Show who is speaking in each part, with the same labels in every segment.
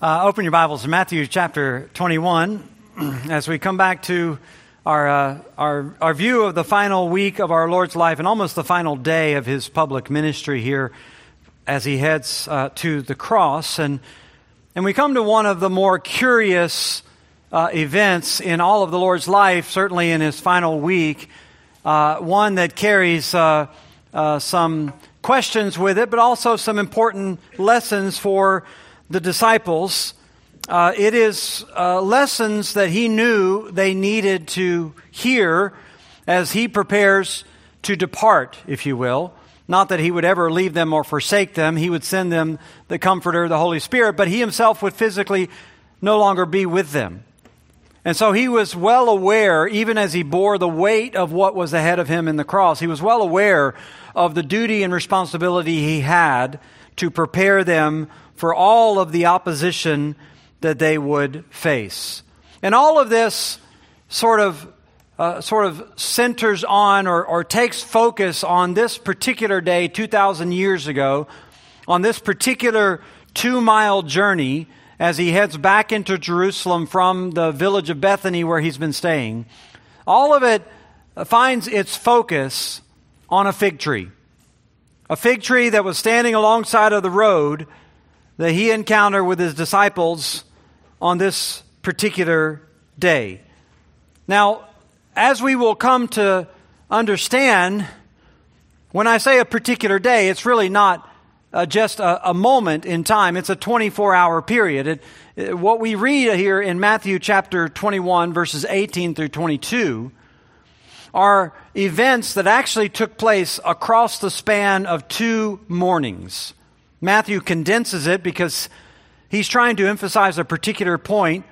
Speaker 1: Uh, open your Bibles to Matthew chapter 21 as we come back to our, uh, our, our view of the final week of our Lord's life and almost the final day of his public ministry here as he heads uh, to the cross. And, and we come to one of the more curious uh, events in all of the Lord's life, certainly in his final week, uh, one that carries uh, some questions with it, but also some important lessons for the disciples. Uh, it is uh, lessons that he knew they needed to hear as he prepares to depart, if you will. Not that he would ever leave them or forsake them. He would send them the Comforter, the Holy Spirit, but he himself would physically no longer be with them. And so he was well aware, even as he bore the weight of what was ahead of him in the cross, he was well aware of the duty and responsibility he had to prepare them for all of the opposition that they would face. And all of this sort of uh, sort of centers on or, or takes focus on this particular day 2,000 years ago, on this particular two mile journey as he heads back into Jerusalem from the village of Bethany where he's been staying. All of it finds its focus on a fig tree. A fig tree that was standing alongside of the road that he encountered with his disciples on this particular day. Now, as we will come to understand, when I say a particular day, it's really not uh, just a, a, moment in time, it's a 24 hour period. It, it, what we read here in Matthew chapter 21, verses 18 through 22, are events that actually took place across the span of two mornings. Matthew condenses it because he's trying to emphasize a particular point,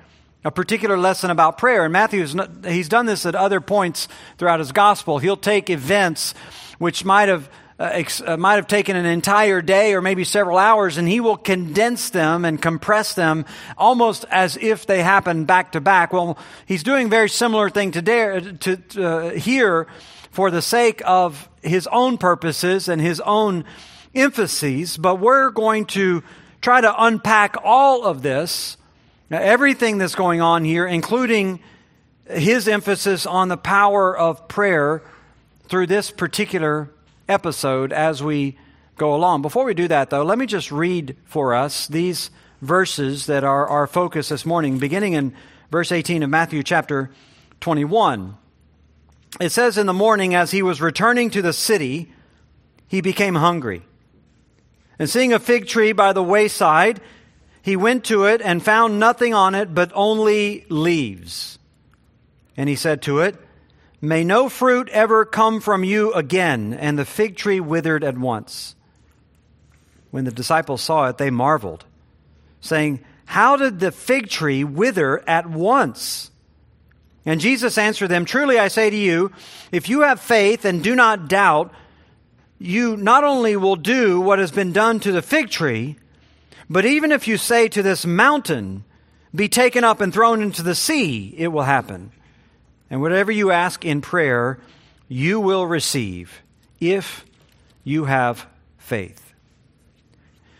Speaker 1: a particular lesson about prayer. And Matthew, he's done this at other points throughout his gospel. He'll take events which might have uh, ex, uh, might have taken an entire day or maybe several hours, and he will condense them and compress them almost as if they happen back to back. Well, he's doing a very similar thing to, to uh, here for the sake of his own purposes and his own emphases, but we're going to try to unpack all of this, everything that's going on here, including his emphasis on the power of prayer through this particular episode as we go along. Before we do that, though, let me just read for us these verses that are our focus this morning, beginning in verse 18 of Matthew chapter 21. It says, In the morning, as he was returning to the city, he became hungry. And seeing a fig tree by the wayside, he went to it and found nothing on it but only leaves. And he said to it, May no fruit ever come from you again. And the fig tree withered at once. When the disciples saw it, they marveled, saying, How did the fig tree wither at once? And Jesus answered them, Truly I say to you, if you have faith and do not doubt, you not only will do what has been done to the fig tree, but even if you say to this mountain, be taken up and thrown into the sea, it will happen. And whatever you ask in prayer, you will receive if you have faith.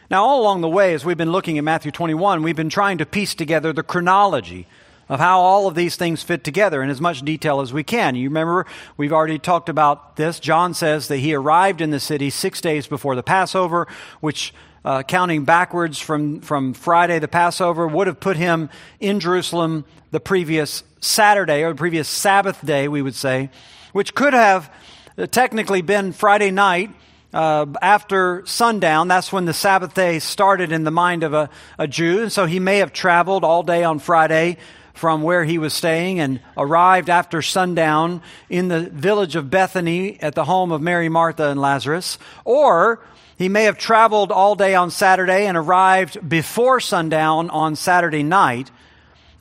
Speaker 1: Now, all along the way, as we've been looking at Matthew 21, we've been trying to piece together the chronology of how all of these things fit together in as much detail as we can. You remember, we've already talked about this. John says that he arrived in the city six days before the Passover, which, uh, counting backwards from, from Friday, the Passover, would have put him in Jerusalem the previous Saturday, or the previous Sabbath day, we would say, which could have uh, technically been Friday night. Uh, after sundown, that's when the Sabbath day started in the mind of a, a Jew. And so he may have traveled all day on Friday from where he was staying and arrived after sundown in the village of Bethany at the home of Mary, Martha, and Lazarus. Or he may have traveled all day on Saturday and arrived before sundown on Saturday night.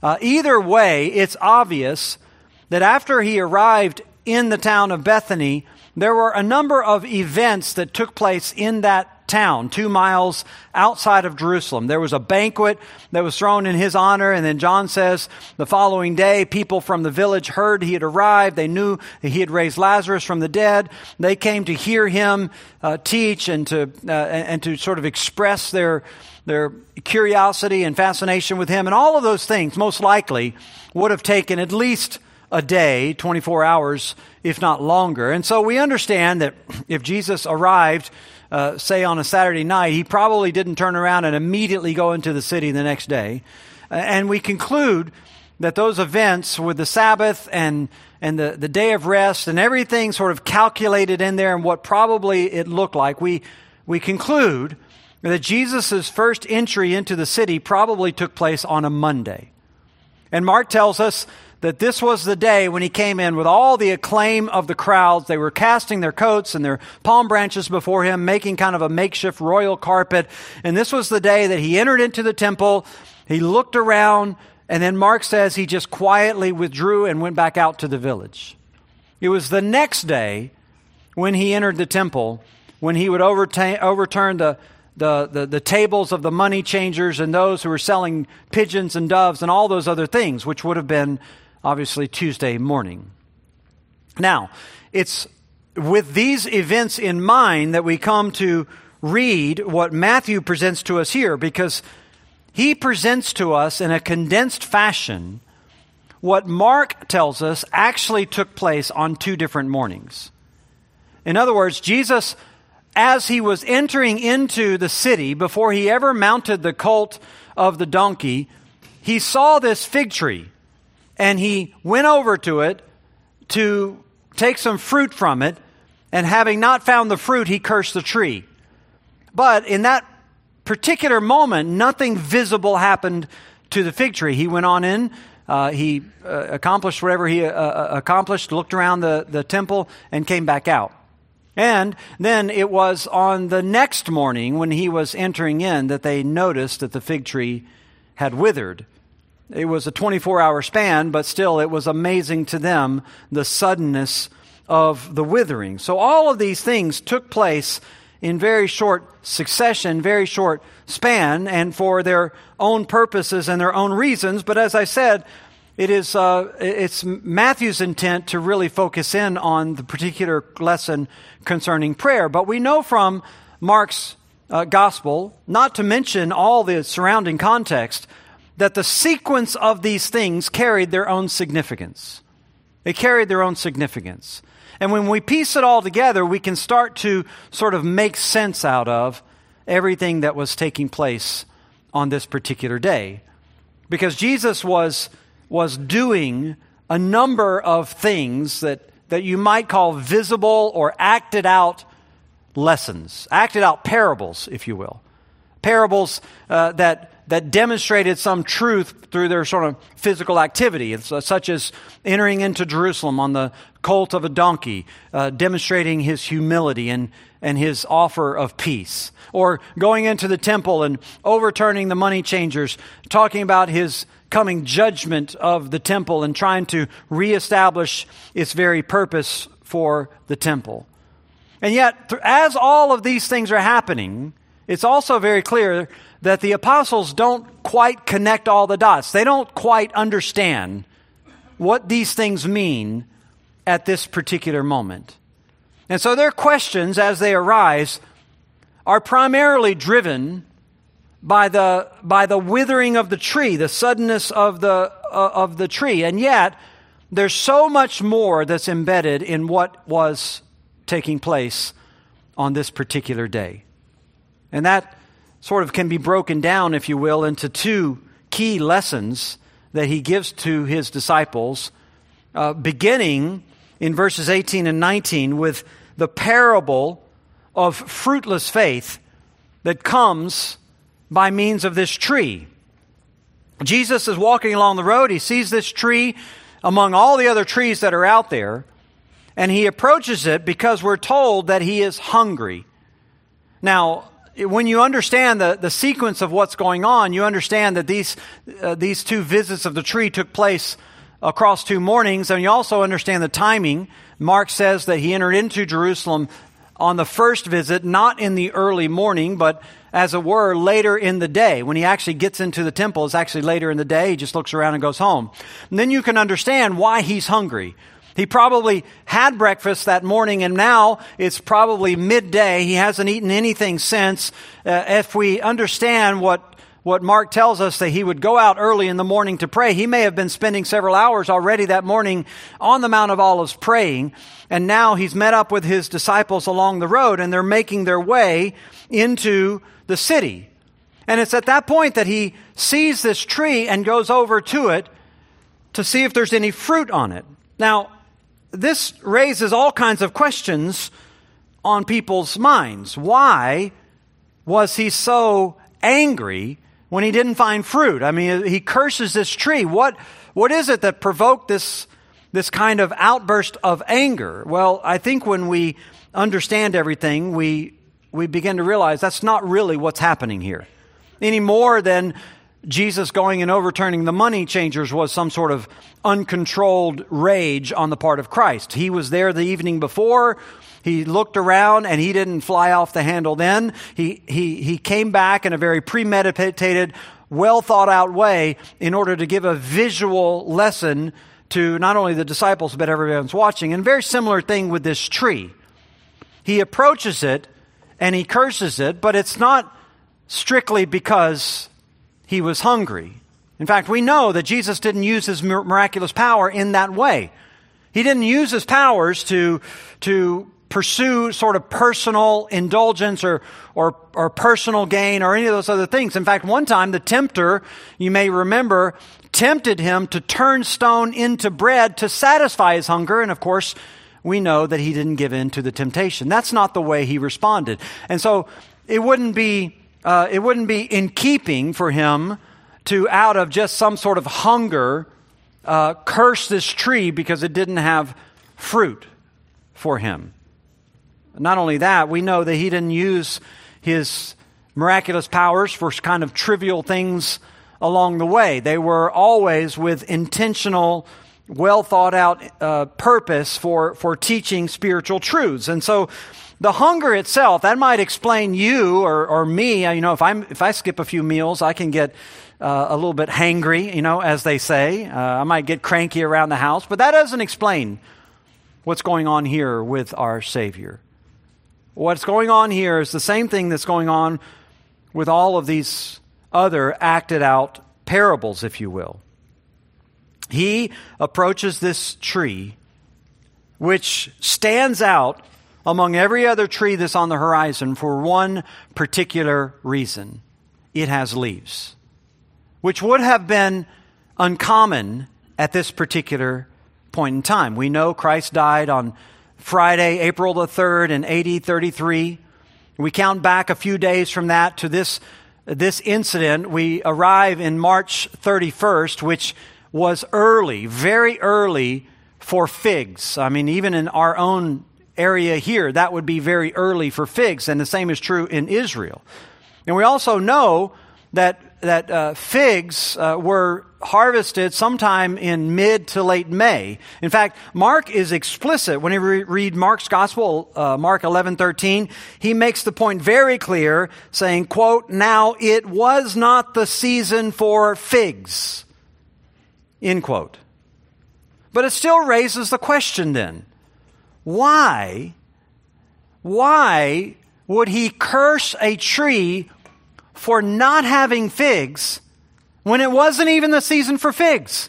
Speaker 1: Uh, either way, it's obvious that after he arrived in the town of Bethany, there were a number of events that took place in that town, two miles outside of Jerusalem. There was a banquet that was thrown in his honor, and then John says the following day, people from the village heard he had arrived. They knew he had raised Lazarus from the dead. They came to hear him uh, teach and to, uh, and to sort of express their, their curiosity and fascination with him. And all of those things, most likely, would have taken at least a day, 24 hours, if not longer. And so we understand that if Jesus arrived, uh, say on a Saturday night, he probably didn't turn around and immediately go into the city the next day. And we conclude that those events with the Sabbath and, and the, the day of rest and everything sort of calculated in there and what probably it looked like, we, we conclude that Jesus' first entry into the city probably took place on a Monday. And Mark tells us that this was the day when he came in with all the acclaim of the crowds. They were casting their coats and their palm branches before him, making kind of a makeshift royal carpet. And this was the day that he entered into the temple. He looked around, and then Mark says he just quietly withdrew and went back out to the village. It was the next day when he entered the temple, when he would overturn the the, the, the, tables of the money changers and those who were selling pigeons and doves and all those other things, which would have been obviously Tuesday morning. Now, it's with these events in mind that we come to read what Matthew presents to us here because he presents to us in a condensed fashion what Mark tells us actually took place on two different mornings. In other words, Jesus, as he was entering into the city, before he ever mounted the colt of the donkey, he saw this fig tree and he went over to it to take some fruit from it, and having not found the fruit, he cursed the tree. But in that particular moment, nothing visible happened to the fig tree. He went on in, uh, he uh, accomplished whatever he uh, uh accomplished, looked around the, the temple, and came back out. And then it was on the next morning when he was entering in that they noticed that the fig tree had withered. It was a 24 hour span, but still it was amazing to them the suddenness of the withering. So all of these things took place in very short succession, very short span, and for their own purposes and their own reasons. But as I said, it is uh, it's Matthew's intent to really focus in on the particular lesson concerning prayer. But we know from Mark's uh, gospel, not to mention all the surrounding context, that the sequence of these things carried their own significance. They carried their own significance. And when we piece it all together, we can start to sort of make sense out of everything that was taking place on this particular day. Because Jesus was, was doing a number of things that, that you might call visible or acted out lessons, acted out parables, if you will. Parables uh, that that demonstrated some truth through their sort of physical activity, such as entering into Jerusalem on the colt of a donkey, uh, demonstrating his humility and, and his offer of peace. Or going into the temple and overturning the money changers, talking about his coming judgment of the temple and trying to reestablish its very purpose for the temple. And yet, as all of these things are happening, it's also very clear that the apostles don't quite connect all the dots. They don't quite understand what these things mean at this particular moment. And so their questions as they arise are primarily driven by the, by the withering of the tree, the suddenness of the, uh, of the tree. And yet, there's so much more that's embedded in what was taking place on this particular day. And that sort of can be broken down, if you will, into two key lessons that he gives to his disciples, uh, beginning in verses 18 and 19 with the parable of fruitless faith that comes by means of this tree. Jesus is walking along the road. He sees this tree among all the other trees that are out there, and he approaches it because we're told that he is hungry. Now, when you understand the, the sequence of what's going on, you understand that these, uh, these two visits of the tree took place across two mornings, and you also understand the timing. Mark says that he entered into Jerusalem on the first visit, not in the early morning, but as it were, later in the day. When he actually gets into the temple, it's actually later in the day. He just looks around and goes home. And then you can understand why he's hungry. He probably had breakfast that morning and now it's probably midday. He hasn't eaten anything since. Uh, if we understand what what Mark tells us that he would go out early in the morning to pray. He may have been spending several hours already that morning on the Mount of Olives praying, and now he's met up with his disciples along the road and they're making their way into the city. And it's at that point that he sees this tree and goes over to it to see if there's any fruit on it. Now, this raises all kinds of questions on people's minds. Why was he so angry when he didn't find fruit? I mean, he curses this tree. What, what is it that provoked this, this kind of outburst of anger? Well, I think when we understand everything, we we begin to realize that's not really what's happening here. Any more than Jesus going and overturning the money changers was some sort of uncontrolled rage on the part of Christ. He was there the evening before. He looked around and he didn't fly off the handle then. He, he, he came back in a very premeditated, well thought out way in order to give a visual lesson to not only the disciples, but everyone's watching. And very similar thing with this tree. He approaches it and he curses it, but it's not strictly because he was hungry. In fact, we know that Jesus didn't use his miraculous power in that way. He didn't use his powers to, to pursue sort of personal indulgence or, or, or personal gain or any of those other things. In fact, one time the tempter, you may remember, tempted him to turn stone into bread to satisfy his hunger. And of course, we know that he didn't give in to the temptation. That's not the way he responded. And so it wouldn't be, uh, it wouldn't be in keeping for him to, out of just some sort of hunger, uh, curse this tree because it didn't have fruit for him. Not only that, we know that he didn't use his miraculous powers for kind of trivial things along the way. They were always with intentional well thought out uh, purpose for, for teaching spiritual truths. And so the hunger itself, that might explain you or, or me. You know, if, I'm, if I skip a few meals, I can get uh, a little bit hangry, you know, as they say. Uh, I might get cranky around the house, but that doesn't explain what's going on here with our Savior. What's going on here is the same thing that's going on with all of these other acted out parables, if you will he approaches this tree, which stands out among every other tree that's on the horizon for one particular reason it has leaves, which would have been uncommon at this particular point in time. We know Christ died on Friday, April the 3rd in AD 33. We count back a few days from that to this, this incident. We arrive in March 31st, which was early, very early for figs. I mean, even in our own area here, that would be very early for figs, and the same is true in Israel. And we also know that that uh, figs uh, were harvested sometime in mid to late May. In fact, Mark is explicit when you re- read Mark's gospel, uh, Mark eleven thirteen. He makes the point very clear, saying, "quote Now it was not the season for figs." End quote. But it still raises the question then why, why would he curse a tree for not having figs when it wasn't even the season for figs?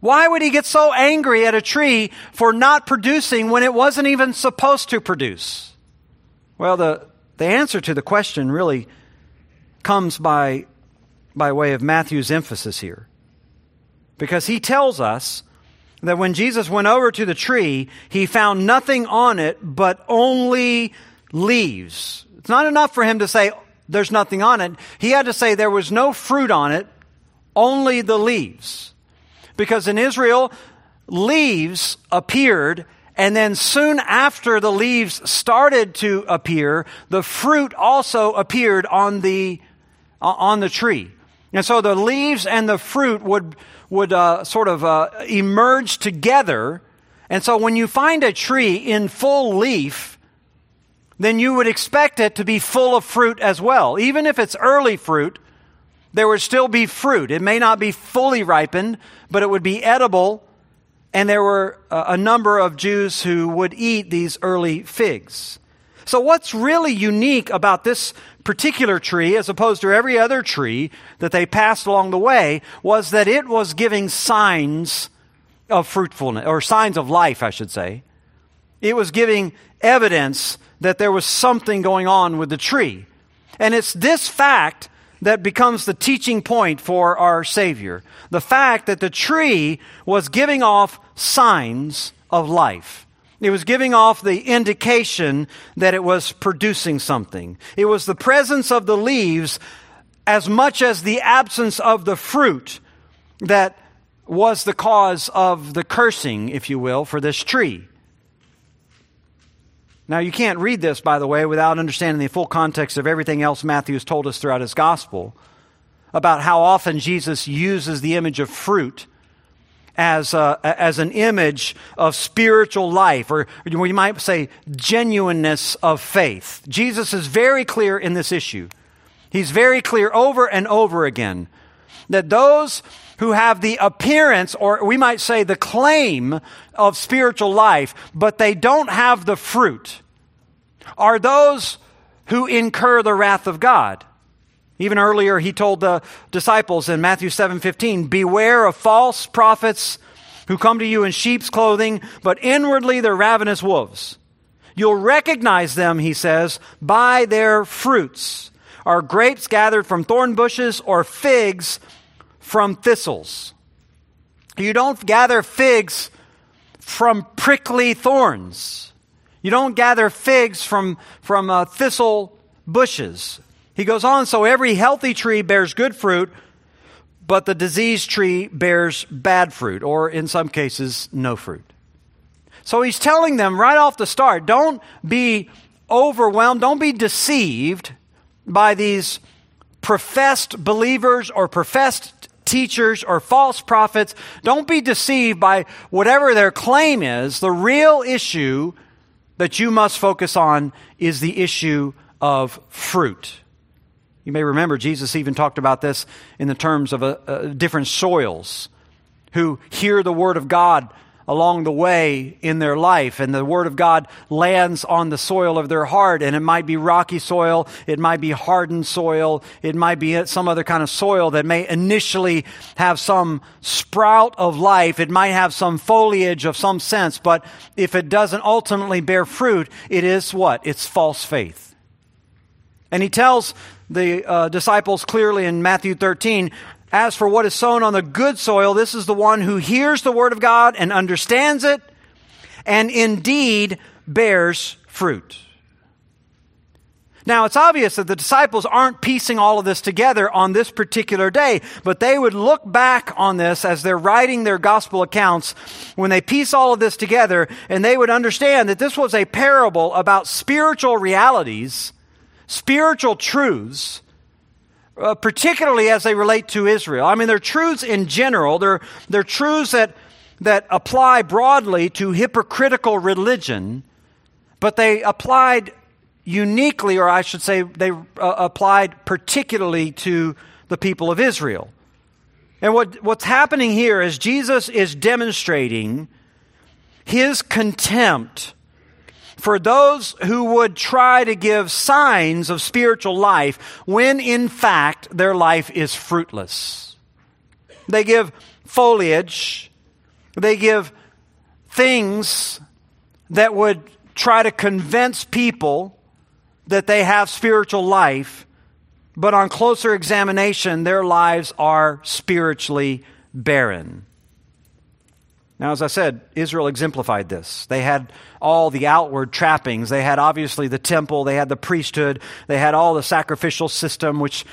Speaker 1: Why would he get so angry at a tree for not producing when it wasn't even supposed to produce? Well, the, the answer to the question really comes by, by way of Matthew's emphasis here. Because he tells us that when Jesus went over to the tree, he found nothing on it but only leaves. It's not enough for him to say there's nothing on it. He had to say there was no fruit on it, only the leaves. Because in Israel, leaves appeared and then soon after the leaves started to appear, the fruit also appeared on the, on the tree. And so the leaves and the fruit would, would uh, sort of uh, emerge together. And so when you find a tree in full leaf, then you would expect it to be full of fruit as well. Even if it's early fruit, there would still be fruit. It may not be fully ripened, but it would be edible. And there were a number of Jews who would eat these early figs. So, what's really unique about this particular tree, as opposed to every other tree that they passed along the way, was that it was giving signs of fruitfulness, or signs of life, I should say. It was giving evidence that there was something going on with the tree. And it's this fact that becomes the teaching point for our Savior. The fact that the tree was giving off signs of life. It was giving off the indication that it was producing something. It was the presence of the leaves as much as the absence of the fruit that was the cause of the cursing, if you will, for this tree. Now, you can't read this, by the way, without understanding the full context of everything else Matthew has told us throughout his gospel about how often Jesus uses the image of fruit as, a, as an image of spiritual life, or we might say genuineness of faith. Jesus is very clear in this issue. He's very clear over and over again that those who have the appearance, or we might say the claim of spiritual life, but they don't have the fruit, are those who incur the wrath of God. Even earlier, he told the disciples in Matthew 7:15, "Beware of false prophets who come to you in sheep's clothing, but inwardly they're ravenous wolves. You'll recognize them," he says, "by their fruits. Are grapes gathered from thorn bushes or figs from thistles. You don't gather figs from prickly thorns. You don't gather figs from, from uh, thistle bushes. He goes on, so every healthy tree bears good fruit, but the diseased tree bears bad fruit, or in some cases, no fruit. So he's telling them right off the start don't be overwhelmed, don't be deceived by these professed believers or professed teachers or false prophets. Don't be deceived by whatever their claim is. The real issue that you must focus on is the issue of fruit. You may remember Jesus even talked about this in the terms of a, a different soils who hear the word of God along the way in their life. And the Word of God lands on the soil of their heart. And it might be rocky soil, it might be hardened soil, it might be some other kind of soil that may initially have some sprout of life. It might have some foliage of some sense. But if it doesn't ultimately bear fruit, it is what? It's false faith. And he tells the uh, disciples clearly in Matthew 13 as for what is sown on the good soil, this is the one who hears the word of God and understands it, and indeed bears fruit. Now, it's obvious that the disciples aren't piecing all of this together on this particular day, but they would look back on this as they're writing their gospel accounts when they piece all of this together, and they would understand that this was a parable about spiritual realities, spiritual truths uh, particularly as they relate to Israel. I mean, they're truths in general. They're, they're truths that, that apply broadly to hypocritical religion, but they applied uniquely, or I should say, they uh, applied particularly to the people of Israel. And what, what's happening here is Jesus is demonstrating his contempt for those who would try to give signs of spiritual life when in fact their life is fruitless. They give foliage, they give things that would try to convince people that they have spiritual life, but on closer examination, their lives are spiritually barren. Now, as I said, Israel exemplified this. They had all the outward trappings. They had obviously the temple, they had the priesthood, they had all the sacrificial system, which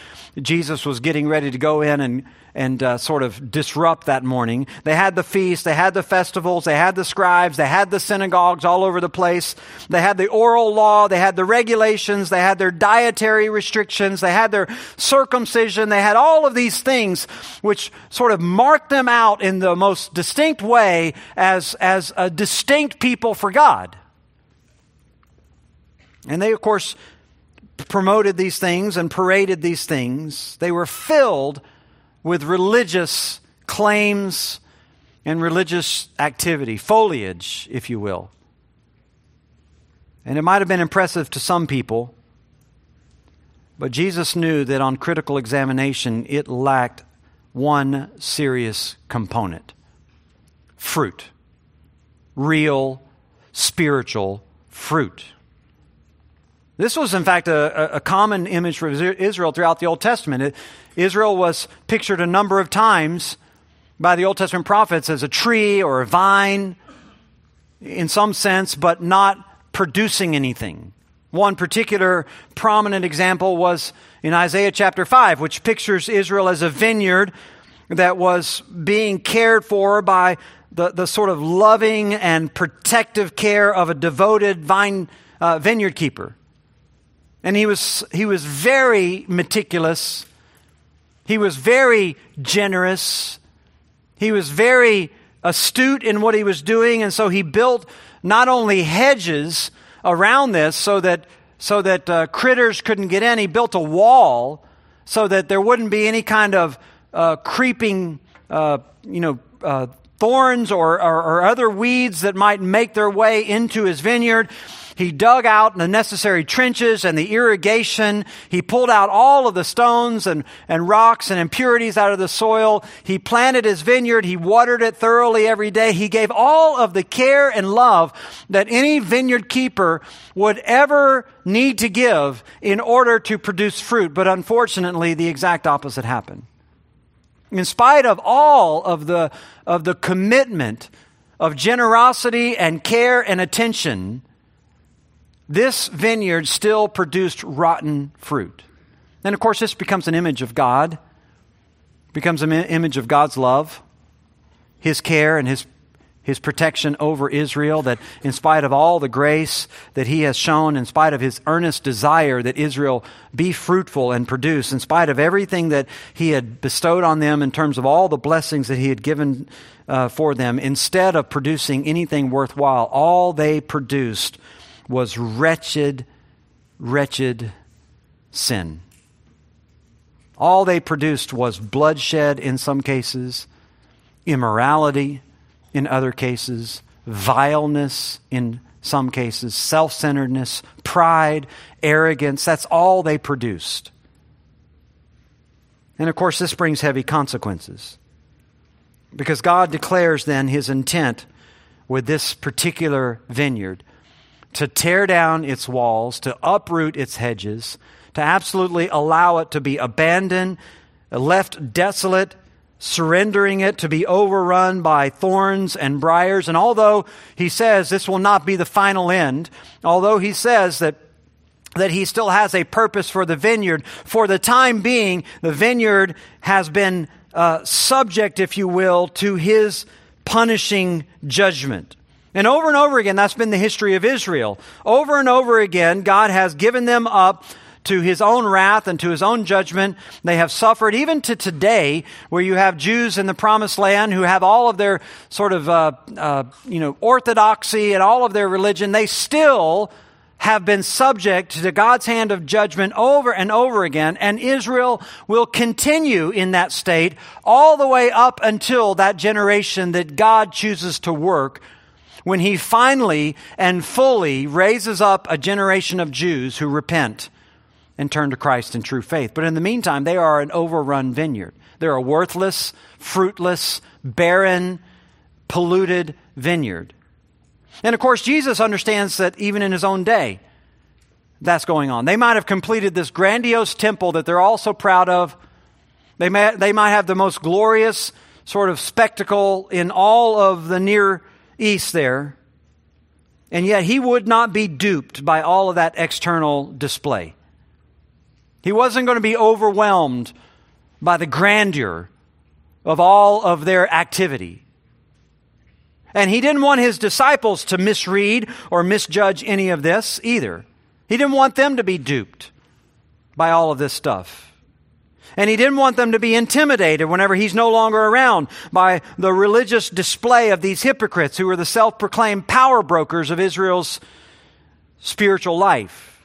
Speaker 1: Jesus was getting ready to go in and, and uh, sort of disrupt that morning. They had the feast, they had the festivals, they had the scribes, they had the synagogues all over the place. They had the oral law, they had the regulations, they had their dietary restrictions, they had their circumcision, they had all of these things which sort of marked them out in the most distinct way as, as a distinct people for God. And they, of course, promoted these things and paraded these things. They were filled with religious claims and religious activity, foliage, if you will. And it might have been impressive to some people, but Jesus knew that on critical examination it lacked one serious component fruit. Real, spiritual fruit. This was, in fact, a, a, common image for Israel throughout the Old Testament. Israel was pictured a number of times by the Old Testament prophets as a tree or a vine in some sense, but not producing anything. One particular prominent example was in Isaiah chapter 5, which pictures Israel as a vineyard that was being cared for by the, the sort of loving and protective care of a devoted vine, uh, vineyard keeper. And he was, he was very meticulous. He was very generous. He was very astute in what he was doing. And so he built not only hedges around this so that, so that uh, critters couldn't get in, he built a wall so that there wouldn't be any kind of uh, creeping, uh, you know, uh, thorns or, or, or other weeds that might make their way into his vineyard. He dug out the necessary trenches and the irrigation. He pulled out all of the stones and, and rocks and impurities out of the soil. He planted his vineyard. He watered it thoroughly every day. He gave all of the care and love that any vineyard keeper would ever need to give in order to produce fruit. But unfortunately, the exact opposite happened. In spite of all of the, of the commitment of generosity and care and attention, this vineyard still produced rotten fruit. And of course, this becomes an image of God, becomes an image of God's love, His care, and His, His protection over Israel. That in spite of all the grace that He has shown, in spite of His earnest desire that Israel be fruitful and produce, in spite of everything that He had bestowed on them in terms of all the blessings that He had given uh, for them, instead of producing anything worthwhile, all they produced was wretched, wretched sin. All they produced was bloodshed in some cases, immorality in other cases, vileness in some cases, self centeredness, pride, arrogance. That's all they produced. And of course, this brings heavy consequences. Because God declares then his intent with this particular vineyard to tear down its walls, to uproot its hedges, to absolutely allow it to be abandoned, left desolate, surrendering it to be overrun by thorns and briars. And although he says this will not be the final end, although he says that that he still has a purpose for the vineyard. For the time being, the vineyard has been uh, subject, if you will, to his punishing judgment. And over and over again, that's been the history of Israel. Over and over again, God has given them up to his own wrath and to his own judgment. They have suffered, even to today, where you have Jews in the promised land who have all of their sort of, uh, uh, you know, orthodoxy and all of their religion. They still have been subject to God's hand of judgment over and over again, and Israel will continue in that state all the way up until that generation that God chooses to work when he finally and fully raises up a generation of Jews who repent and turn to Christ in true faith. But in the meantime, they are an overrun vineyard. They're a worthless, fruitless, barren, polluted vineyard. And of course, Jesus understands that even in his own day, that's going on. They might have completed this grandiose temple that they're all so proud of. They, may, they might have the most glorious sort of spectacle in all of the Near east there, and yet he would not be duped by all of that external display. He wasn't going to be overwhelmed by the grandeur of all of their activity. And he didn't want his disciples to misread or misjudge any of this either. He didn't want them to be duped by all of this stuff. And he didn't want them to be intimidated whenever he's no longer around by the religious display of these hypocrites who were the self proclaimed power brokers of Israel's spiritual life.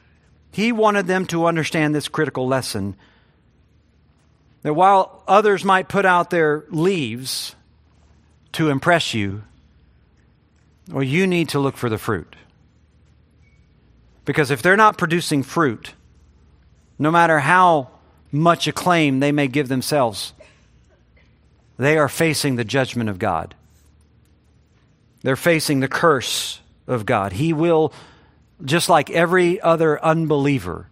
Speaker 1: He wanted them to understand this critical lesson that while others might put out their leaves to impress you, well, you need to look for the fruit. Because if they're not producing fruit, no matter how much acclaim they may give themselves, they are facing the judgment of God. They're facing the curse of God. He will, just like every other unbeliever,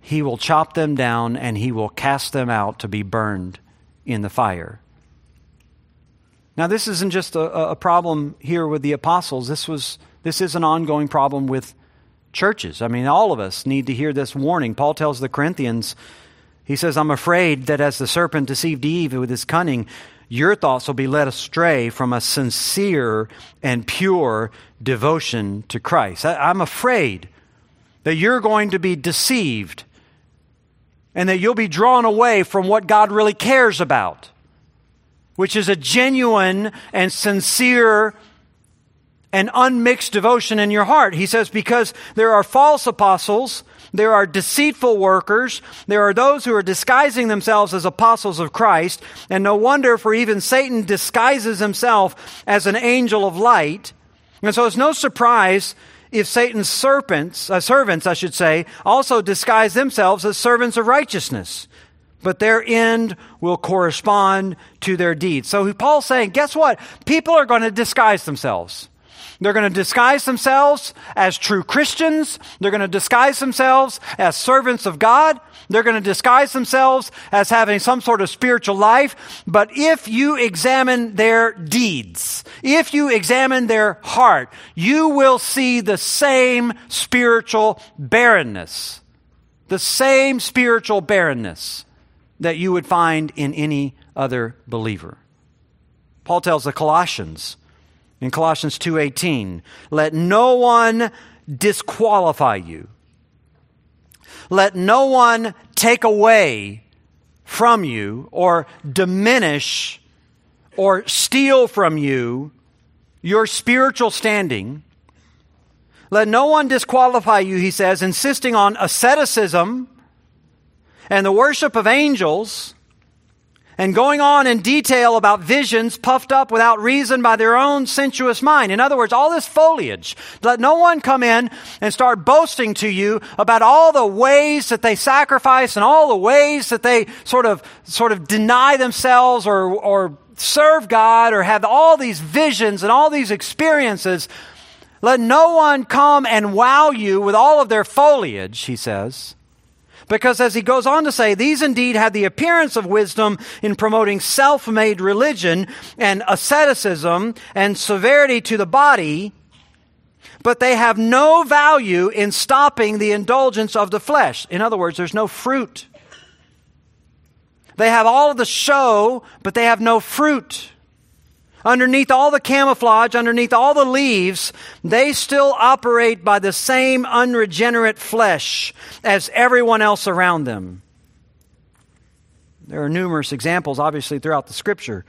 Speaker 1: he will chop them down and he will cast them out to be burned in the fire. Now, this isn't just a, a problem here with the apostles. This, was, this is an ongoing problem with churches. I mean, all of us need to hear this warning. Paul tells the Corinthians, he says, I'm afraid that as the serpent deceived Eve with his cunning, your thoughts will be led astray from a sincere and pure devotion to Christ. I, am afraid that you're going to be deceived and that you'll be drawn away from what God really cares about, which is a genuine and sincere and unmixed devotion in your heart. He says, because there are false apostles, there are deceitful workers, there are those who are disguising themselves as apostles of Christ, and no wonder for even Satan disguises himself as an angel of light. And so it's no surprise if Satan's serpents, uh, servants, I should say, also disguise themselves as servants of righteousness, but their end will correspond to their deeds. So Paul's saying, guess what? People are going to disguise themselves. They're going to disguise themselves as true Christians. They're going to disguise themselves as servants of God. They're going to disguise themselves as having some sort of spiritual life. But if you examine their deeds, if you examine their heart, you will see the same spiritual barrenness. The same spiritual barrenness that you would find in any other believer. Paul tells the Colossians, in Colossians 2:18, let no one disqualify you. Let no one take away from you or diminish or steal from you your spiritual standing. Let no one disqualify you, he says, insisting on asceticism and the worship of angels and going on in detail about visions puffed up without reason by their own sensuous mind. In other words, all this foliage. Let no one come in and start boasting to you about all the ways that they sacrifice and all the ways that they sort of, sort of deny themselves or, or serve God or have all these visions and all these experiences. Let no one come and wow you with all of their foliage, he says. Because as he goes on to say, these indeed had the appearance of wisdom in promoting self made religion and asceticism and severity to the body, but they have no value in stopping the indulgence of the flesh. In other words, there's no fruit. They have all of the show, but they have no fruit underneath all the camouflage, underneath all the leaves, they still operate by the same unregenerate flesh as everyone else around them. There are numerous examples, obviously, throughout the scripture,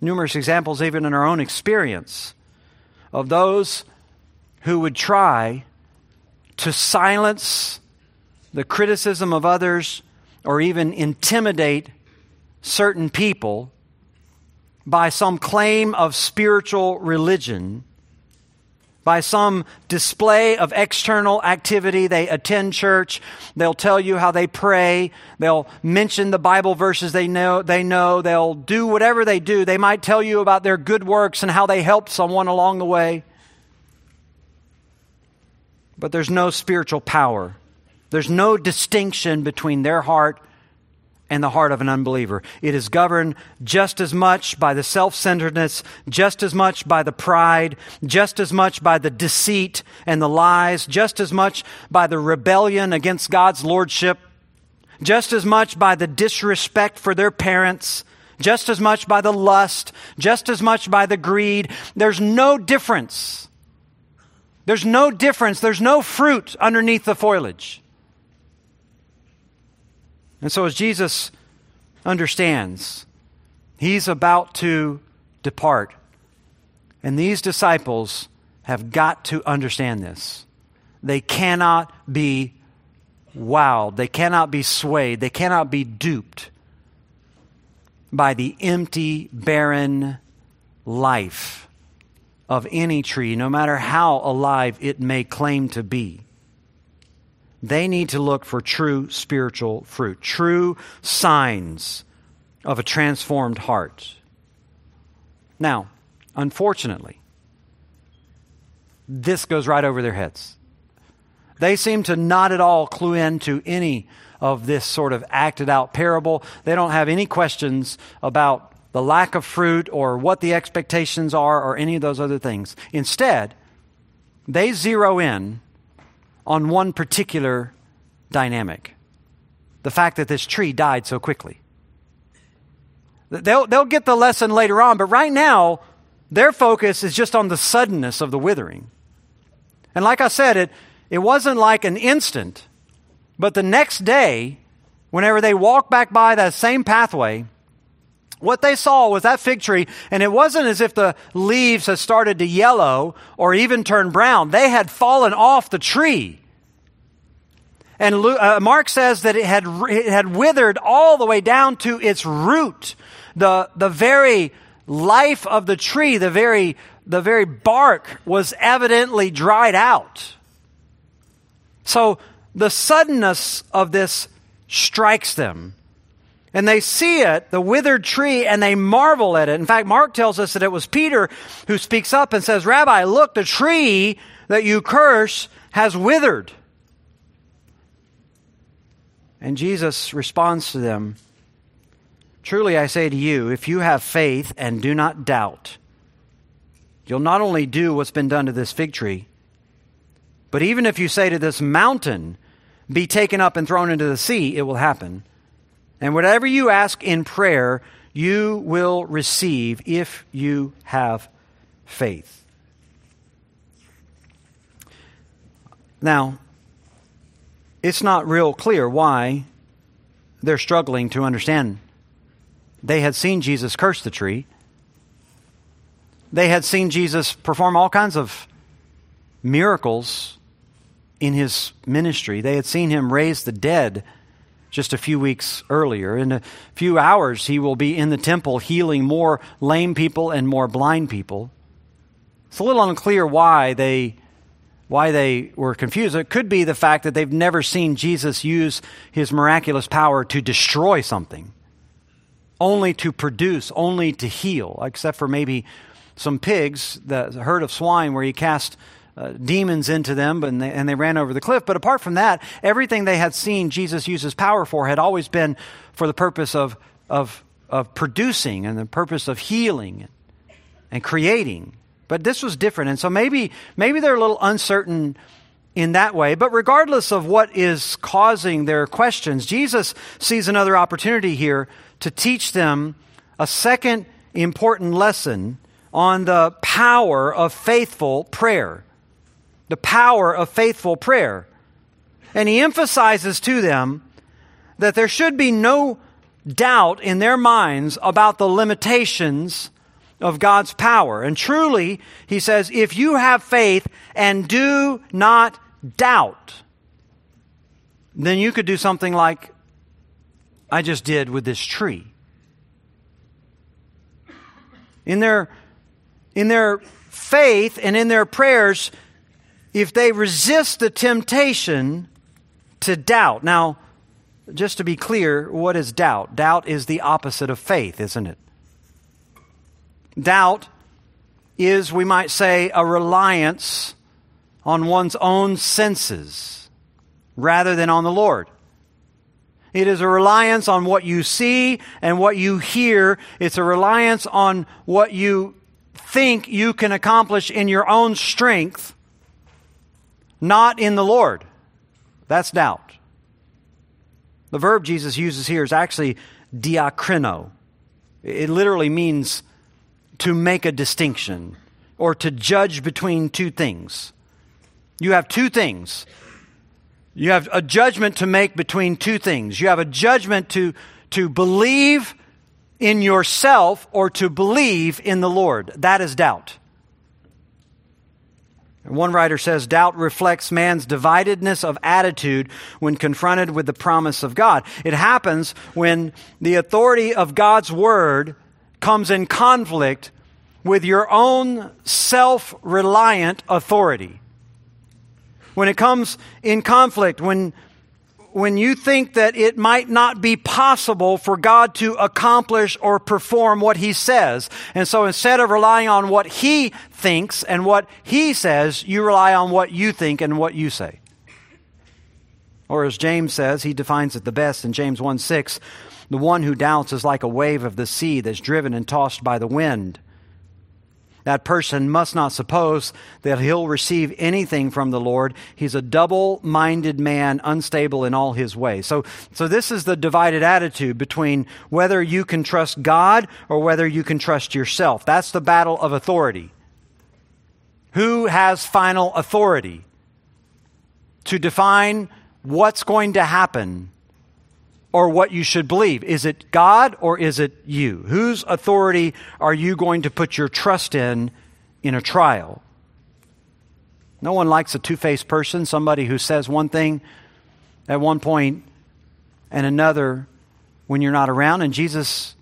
Speaker 1: numerous examples even in our own experience of those who would try to silence the criticism of others or even intimidate certain people by some claim of spiritual religion, by some display of external activity. They attend church. They'll tell you how they pray. They'll mention the Bible verses they know. They know. They'll do whatever they do. They might tell you about their good works and how they helped someone along the way. But there's no spiritual power. There's no distinction between their heart and the heart of an unbeliever. It is governed just as much by the self centeredness, just as much by the pride, just as much by the deceit and the lies, just as much by the rebellion against God's lordship, just as much by the disrespect for their parents, just as much by the lust, just as much by the greed. There's no difference. There's no difference. There's no fruit underneath the foliage. And so, as Jesus understands, he's about to depart. And these disciples have got to understand this. they cannot be wowed, they cannot be swayed, they cannot be duped by the empty, barren life of any tree, no matter how alive it may claim to be. They need to look for true spiritual fruit, true signs of a transformed heart. Now, unfortunately, this goes right over their heads. They seem to not at all clue in to any of this sort of acted out parable. They don't have any questions about the lack of fruit or what the expectations are or any of those other things. Instead, they zero in on one particular dynamic the fact that this tree died so quickly. They'll, they'll get the lesson later on, but right now, their focus is just on the suddenness of the withering. And like I said, it, it wasn't like an instant, but the next day, whenever they walked back by that same pathway, what they saw was that fig tree, and it wasn't as if the leaves had started to yellow or even turn brown. They had fallen off the tree. And uh, Mark says that it had, it had withered all the way down to its root. The, the very life of the tree, the very, the very bark was evidently dried out. So the suddenness of this strikes them. And they see it, the withered tree, and they marvel at it. In fact, Mark tells us that it was Peter who speaks up and says, Rabbi, look, the tree that you curse has withered. And Jesus responds to them Truly I say to you, if you have faith and do not doubt, you'll not only do what's been done to this fig tree, but even if you say to this mountain, be taken up and thrown into the sea, it will happen. And whatever you ask in prayer, you will receive if you have faith. Now, it's not real clear why they're struggling to understand. They had seen Jesus curse the tree. They had seen Jesus perform all kinds of miracles in his ministry. They had seen him raise the dead just a few weeks earlier. In a few hours, he will be in the temple healing more lame people and more blind people. It's a little unclear why they why they were confused. It could be the fact that they've never seen Jesus use his miraculous power to destroy something, only to produce, only to heal, except for maybe some pigs, the herd of swine where he cast uh, demons into them and they, and they ran over the cliff. But apart from that, everything they had seen Jesus use his power for had always been for the purpose of, of, of producing and the purpose of healing and creating. But this was different. And so maybe, maybe they're a little uncertain in that way. But regardless of what is causing their questions, Jesus sees another opportunity here to teach them a second important lesson on the power of faithful prayer the power of faithful prayer. And he emphasizes to them that there should be no doubt in their minds about the limitations of God's power. And truly, he says, if you have faith and do not doubt, then you could do something like I just did with this tree. In their, in their faith and in their prayers, if they resist the temptation to doubt. Now, just to be clear, what is doubt? Doubt is the opposite of faith, isn't it? Doubt is, we might say, a reliance on one's own senses rather than on the Lord. It is a reliance on what you see and what you hear. It's a reliance on what you think you can accomplish in your own strength not in the Lord. That's doubt. The verb Jesus uses here is actually diakrino. It literally means to make a distinction or to judge between two things. You have two things. You have a judgment to make between two things. You have a judgment to, to believe in yourself or to believe in the Lord. That is doubt. One writer says doubt reflects man's dividedness of attitude when confronted with the promise of God. It happens when the authority of God's word comes in conflict with your own self reliant authority. When it comes in conflict, when when you think that it might not be possible for God to accomplish or perform what He says. And so instead of relying on what He thinks and what He says, you rely on what you think and what you say. Or as James says, he defines it the best in James 1 6, the one who doubts is like a wave of the sea that's driven and tossed by the wind. That person must not suppose that he'll receive anything from the Lord. He's a double minded man, unstable in all his ways. So, so, this is the divided attitude between whether you can trust God or whether you can trust yourself. That's the battle of authority. Who has final authority to define what's going to happen or what you should believe. Is it God or is it you? Whose authority are you going to put your trust in in a trial? No one likes a two faced person, somebody who says one thing at one point and another when you're not around. And Jesus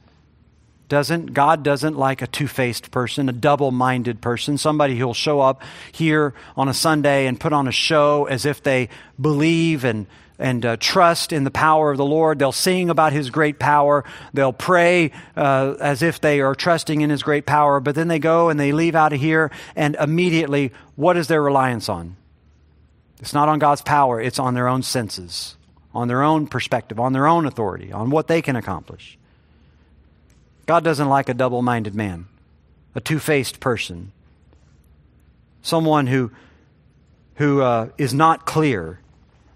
Speaker 1: doesn't, God doesn't like a two faced person, a double minded person, somebody who'll show up here on a Sunday and put on a show as if they believe and and uh, trust in the power of the Lord. They'll sing about His great power. They'll pray uh, as if they are trusting in His great power. But then they go and they leave out of here, and immediately, what is their reliance on? It's not on God's power, it's on their own senses, on their own perspective, on their own authority, on what they can accomplish. God doesn't like a double minded man, a two faced person, someone who, who uh, is not clear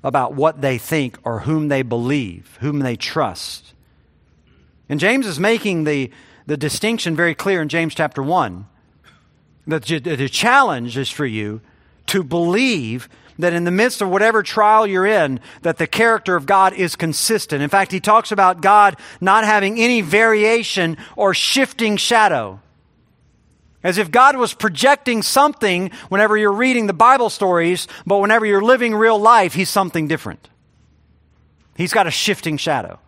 Speaker 1: about what they think or whom they believe, whom they trust. And James is making the, the distinction very clear in James chapter 1 that the challenge is for you to believe that in the midst of whatever trial you're in that the character of God is consistent. In fact, he talks about God not having any variation or shifting shadow. As if God was projecting something whenever you're reading the Bible stories, but whenever you're living real life, He's something different. He's got a shifting shadow.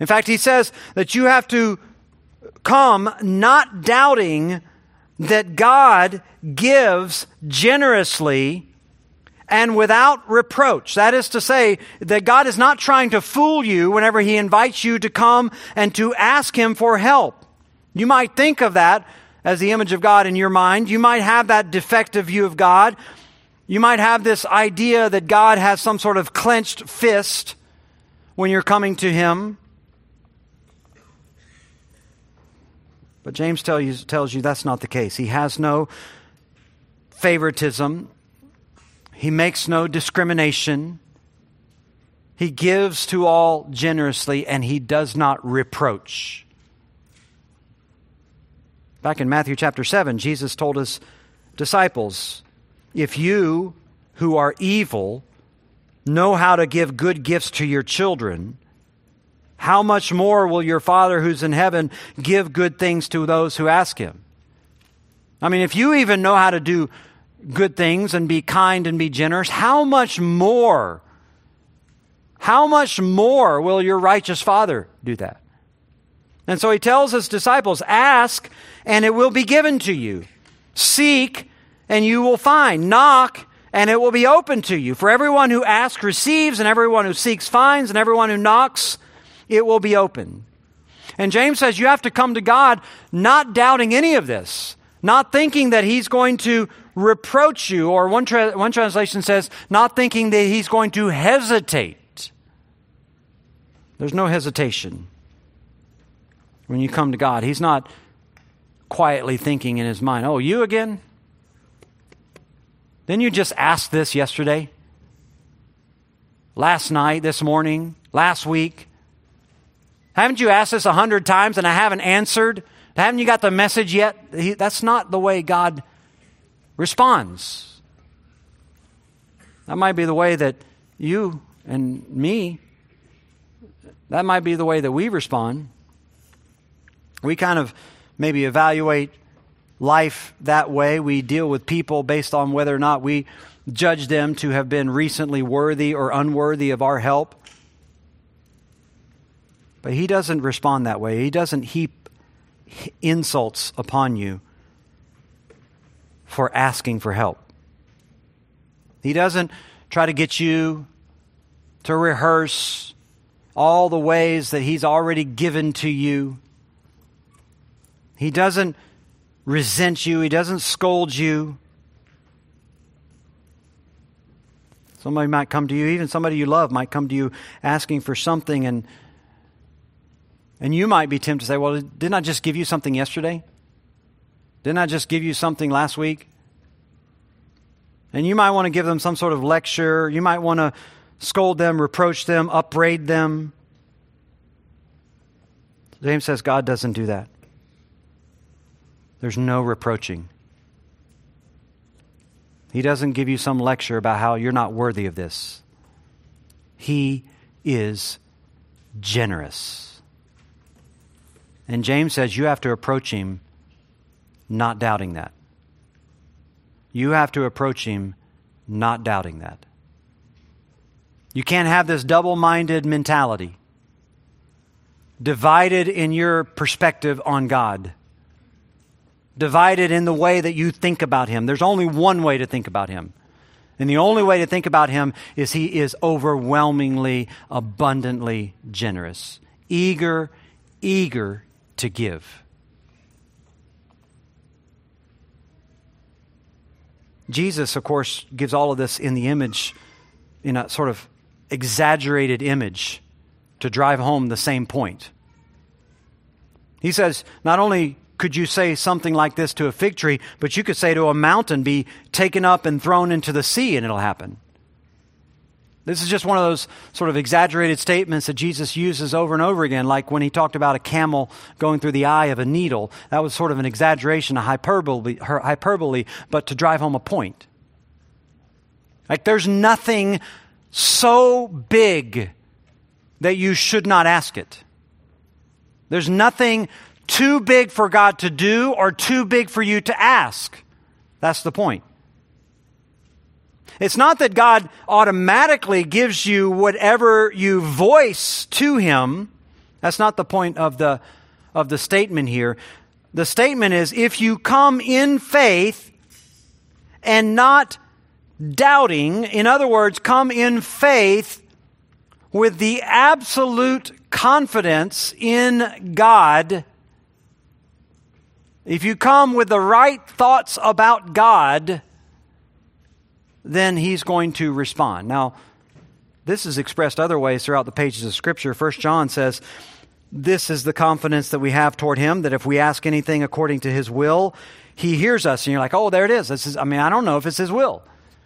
Speaker 1: In fact, He says that you have to come not doubting that God gives generously and without reproach. That is to say, that God is not trying to fool you whenever He invites you to come and to ask Him for help. You might think of that as the image of God in your mind. You might have that defective view of God. You might have this idea that God has some sort of clenched fist when you're coming to Him. But James tell you, tells you that's not the case. He has no favoritism, He makes no discrimination. He gives to all generously, and He does not reproach. Back in Matthew chapter 7, Jesus told his disciples, If you who are evil know how to give good gifts to your children, how much more will your Father who's in heaven give good things to those who ask him? I mean, if you even know how to do good things and be kind and be generous, how much more? How much more will your righteous Father do that? And so he tells his disciples, Ask, and it will be given to you. Seek, and you will find. Knock, and it will be open to you. For everyone who asks receives, and everyone who seeks finds, and everyone who knocks, it will be open. And James says you have to come to God not doubting any of this, not thinking that he's going to reproach you, or one, tra- one translation says, not thinking that he's going to hesitate. There's no hesitation when you come to God. He's not quietly thinking in his mind, Oh, you again? Didn't you just asked this yesterday? Last night, this morning, last week? Haven't you asked this a hundred times and I haven't answered? Haven't you got the message yet? He, that's not the way God responds. That might be the way that you and me, that might be the way that we respond we kind of maybe evaluate life that way. We deal with people based on whether or not we judge them to have been recently worthy or unworthy of our help. But He doesn't respond that way. He doesn't heap insults upon you for asking for help. He doesn't try to get you to rehearse all the ways that He's already given to you. He doesn't resent you, He doesn't scold you. Somebody might come to you, even somebody you love might come to you asking for something, and, and you might be tempted to say, Well, didn't I just give you something yesterday? Didn't I just give you something last week? And you might want to give them some sort of lecture. You might want to scold them, reproach them, upbraid them. James says God doesn't do that. There's no reproaching. He doesn't give you some lecture about how you're not worthy of this. He is generous. And James says you have to approach him not doubting that. You have to approach him not doubting that. You can't have this double minded mentality, divided in your perspective on God, divided in the way that you think about him. There's only one way to think about him. And the only way to think about him is he is overwhelmingly, abundantly generous, eager, eager to give. Jesus, of course, gives all of this in the image, in a sort of exaggerated image to drive home the same point. He says, not only could you say something like this to a fig tree, but you could say to a mountain, be taken up and thrown into the sea, and it'll happen. This is just one of those sort of exaggerated statements that Jesus uses over and over again, like when he talked about a camel going through the eye of a needle. That was sort of an exaggeration, a hyperbole, hyperbole but to drive home a point. Like there's nothing so big that you should not ask it. There's nothing too big for God to do or too big for you to ask. That's the point. It's not that God automatically gives you whatever you voice to Him. That's not the point of the, of the statement here. The statement is if you come in faith and not doubting, in other words, come in faith with the absolute confidence in God, if you come with the right thoughts about God, then he's going to respond. Now, this is expressed other ways throughout the pages of Scripture. First John says, This is the confidence that we have toward him, that if we ask anything according to his will, he hears us. And you're like, oh, there it is. This is I mean, I don't know if it's his will.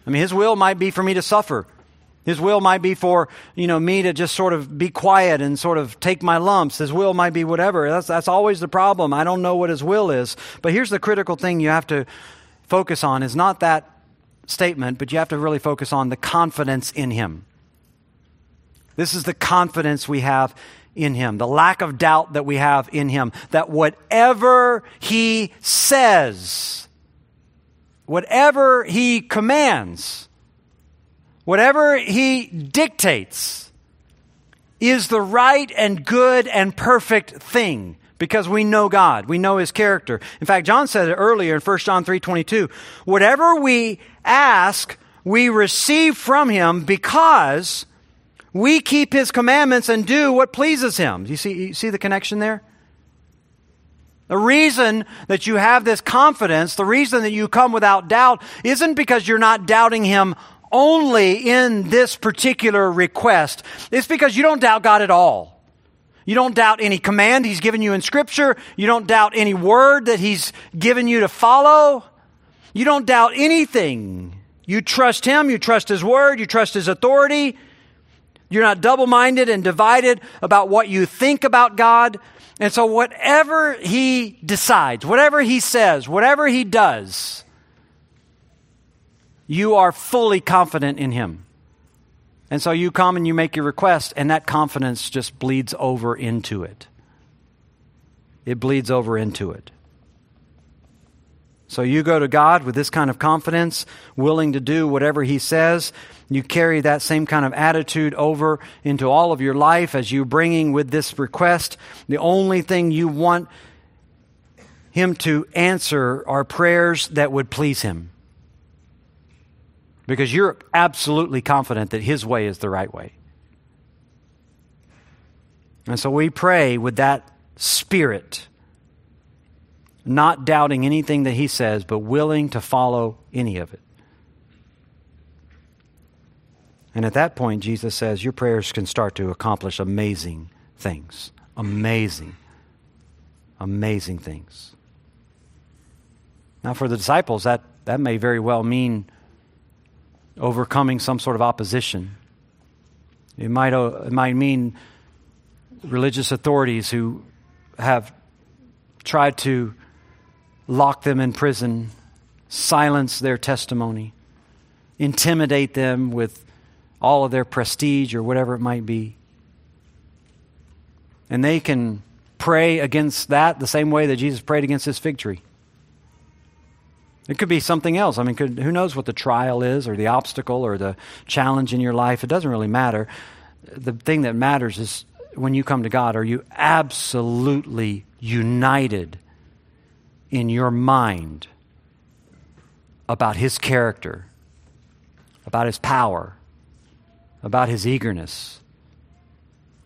Speaker 1: I mean, his will might be for me to suffer. His will might be for, you know, me to just sort of be quiet and sort of take my lumps. His will might be whatever. That's, that's always the problem. I don't know what his will is. But here's the critical thing you have to focus on is not that statement, but you have to really focus on the confidence in Him. This is the confidence we have in Him, the lack of doubt that we have in Him, that whatever He says, whatever He commands, whatever He dictates, is the right and good and perfect thing because we know God. We know his character. In fact, John said it earlier in 1 John 3:22, whatever we ask, we receive from him because we keep his commandments and do what pleases him. You see you see the connection there? The reason that you have this confidence, the reason that you come without doubt isn't because you're not doubting him only in this particular request. It's because you don't doubt God at all. You don't doubt any command He's given you in Scripture. You don't doubt any word that He's given you to follow. You don't doubt anything. You trust Him, you trust His word, you trust His authority. You're not double minded and divided about what you think about God. And so, whatever He decides, whatever He says, whatever He does, you are fully confident in Him. And so you come and you make your request, and that confidence just bleeds over into it. It bleeds over into it. So you go to God with this kind of confidence, willing to do whatever He says. You carry that same kind of attitude over into all of your life as you bringing with this request. The only thing you want Him to answer are prayers that would please Him. Because you're absolutely confident that His way is the right way. And so we pray with that spirit not doubting anything that he says, but willing to follow any of it. And at that point, Jesus says, Your prayers can start to accomplish amazing things. Amazing, amazing things. Now, for the disciples, that, that may very well mean overcoming some sort of opposition. It might, it might mean religious authorities who have tried to lock them in prison, silence their testimony, intimidate them with all of their prestige or whatever it might be. And they can pray against that the same way that Jesus prayed against this fig tree. It could be something else. I mean, could, who knows what the trial is or the obstacle or the challenge in your life? It doesn't really matter. The thing that matters is when you come to God, are you absolutely united in your mind about his character, about his power, about his eagerness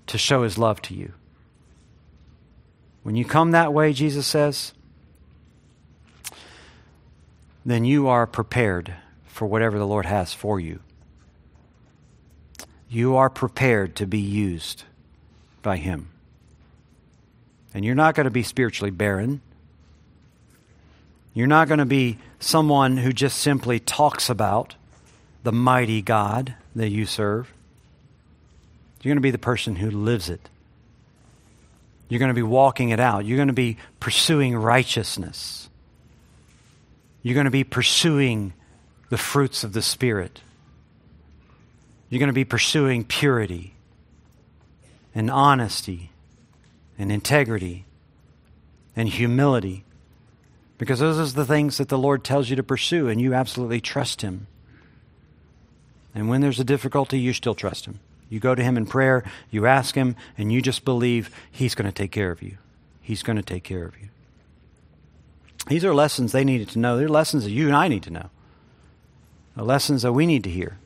Speaker 1: to show his love to you. When you come that way, Jesus says, then you are prepared for whatever the Lord has for you. You are prepared to be used by Him. And you're not going to be spiritually barren. You're not going to be someone who just simply talks about the mighty God that you serve. You're going to be the person who lives it. You're going to be walking it out. You're going to be pursuing righteousness. You're going to be pursuing the fruits of the Spirit. You're going to be pursuing purity and honesty and integrity and humility because those are the things that the Lord tells you to pursue, and you absolutely trust Him. And when there's a difficulty, you still trust Him. You go to Him in prayer, you ask Him, and you just believe He's going to take care of you. He's going to take care of you. These are lessons they needed to know. They're lessons that you and I need to know. The lessons that we need to hear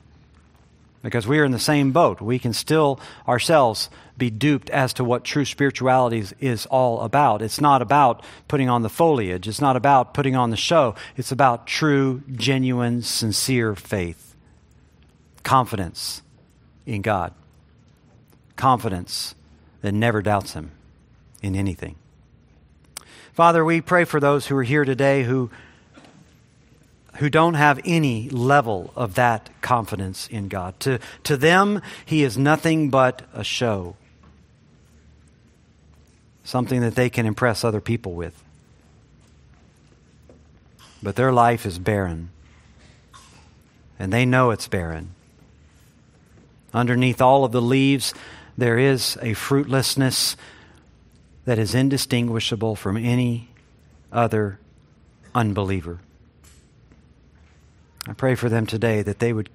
Speaker 1: because we are in the same boat. We can still ourselves be duped as to what true spirituality is, is, all about. It's not about putting on the foliage, it's not about putting on the show. It's about true, genuine, sincere faith, confidence in God, confidence that never doubts Him in anything. Father, we pray for those who are here today who who don't have any level of that confidence in God. To, to them, He is nothing but a show, something that they can impress other people with. But their life is barren, and they know it's barren. Underneath all of the leaves, there is a fruitlessness that is indistinguishable from any other unbeliever. I pray for them today that they would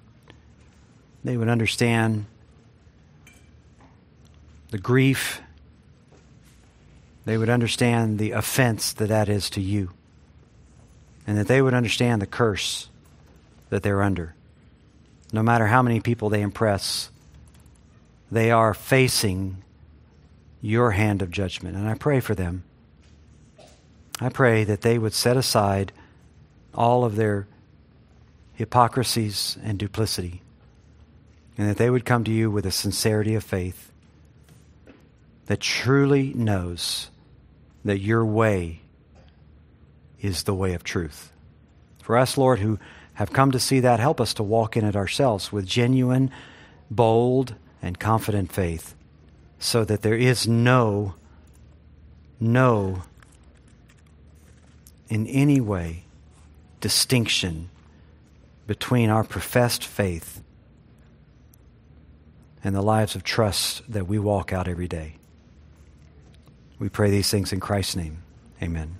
Speaker 1: they would understand the grief. They would understand the offense that that is to you. And that they would understand the curse that they're under. No matter how many people they impress, they are facing your hand of judgment. And I pray for them. I pray that they would set aside all of their hypocrisies and duplicity, and that they would come to you with a sincerity of faith that truly knows that your way is the way of truth. For us, Lord, who have come to see that, help us to walk in it ourselves with genuine, bold, and confident faith, so that there is no, no, in any way, distinction between our professed faith and the lives of trust that we walk out every day. We pray these things in Christ's name. Amen.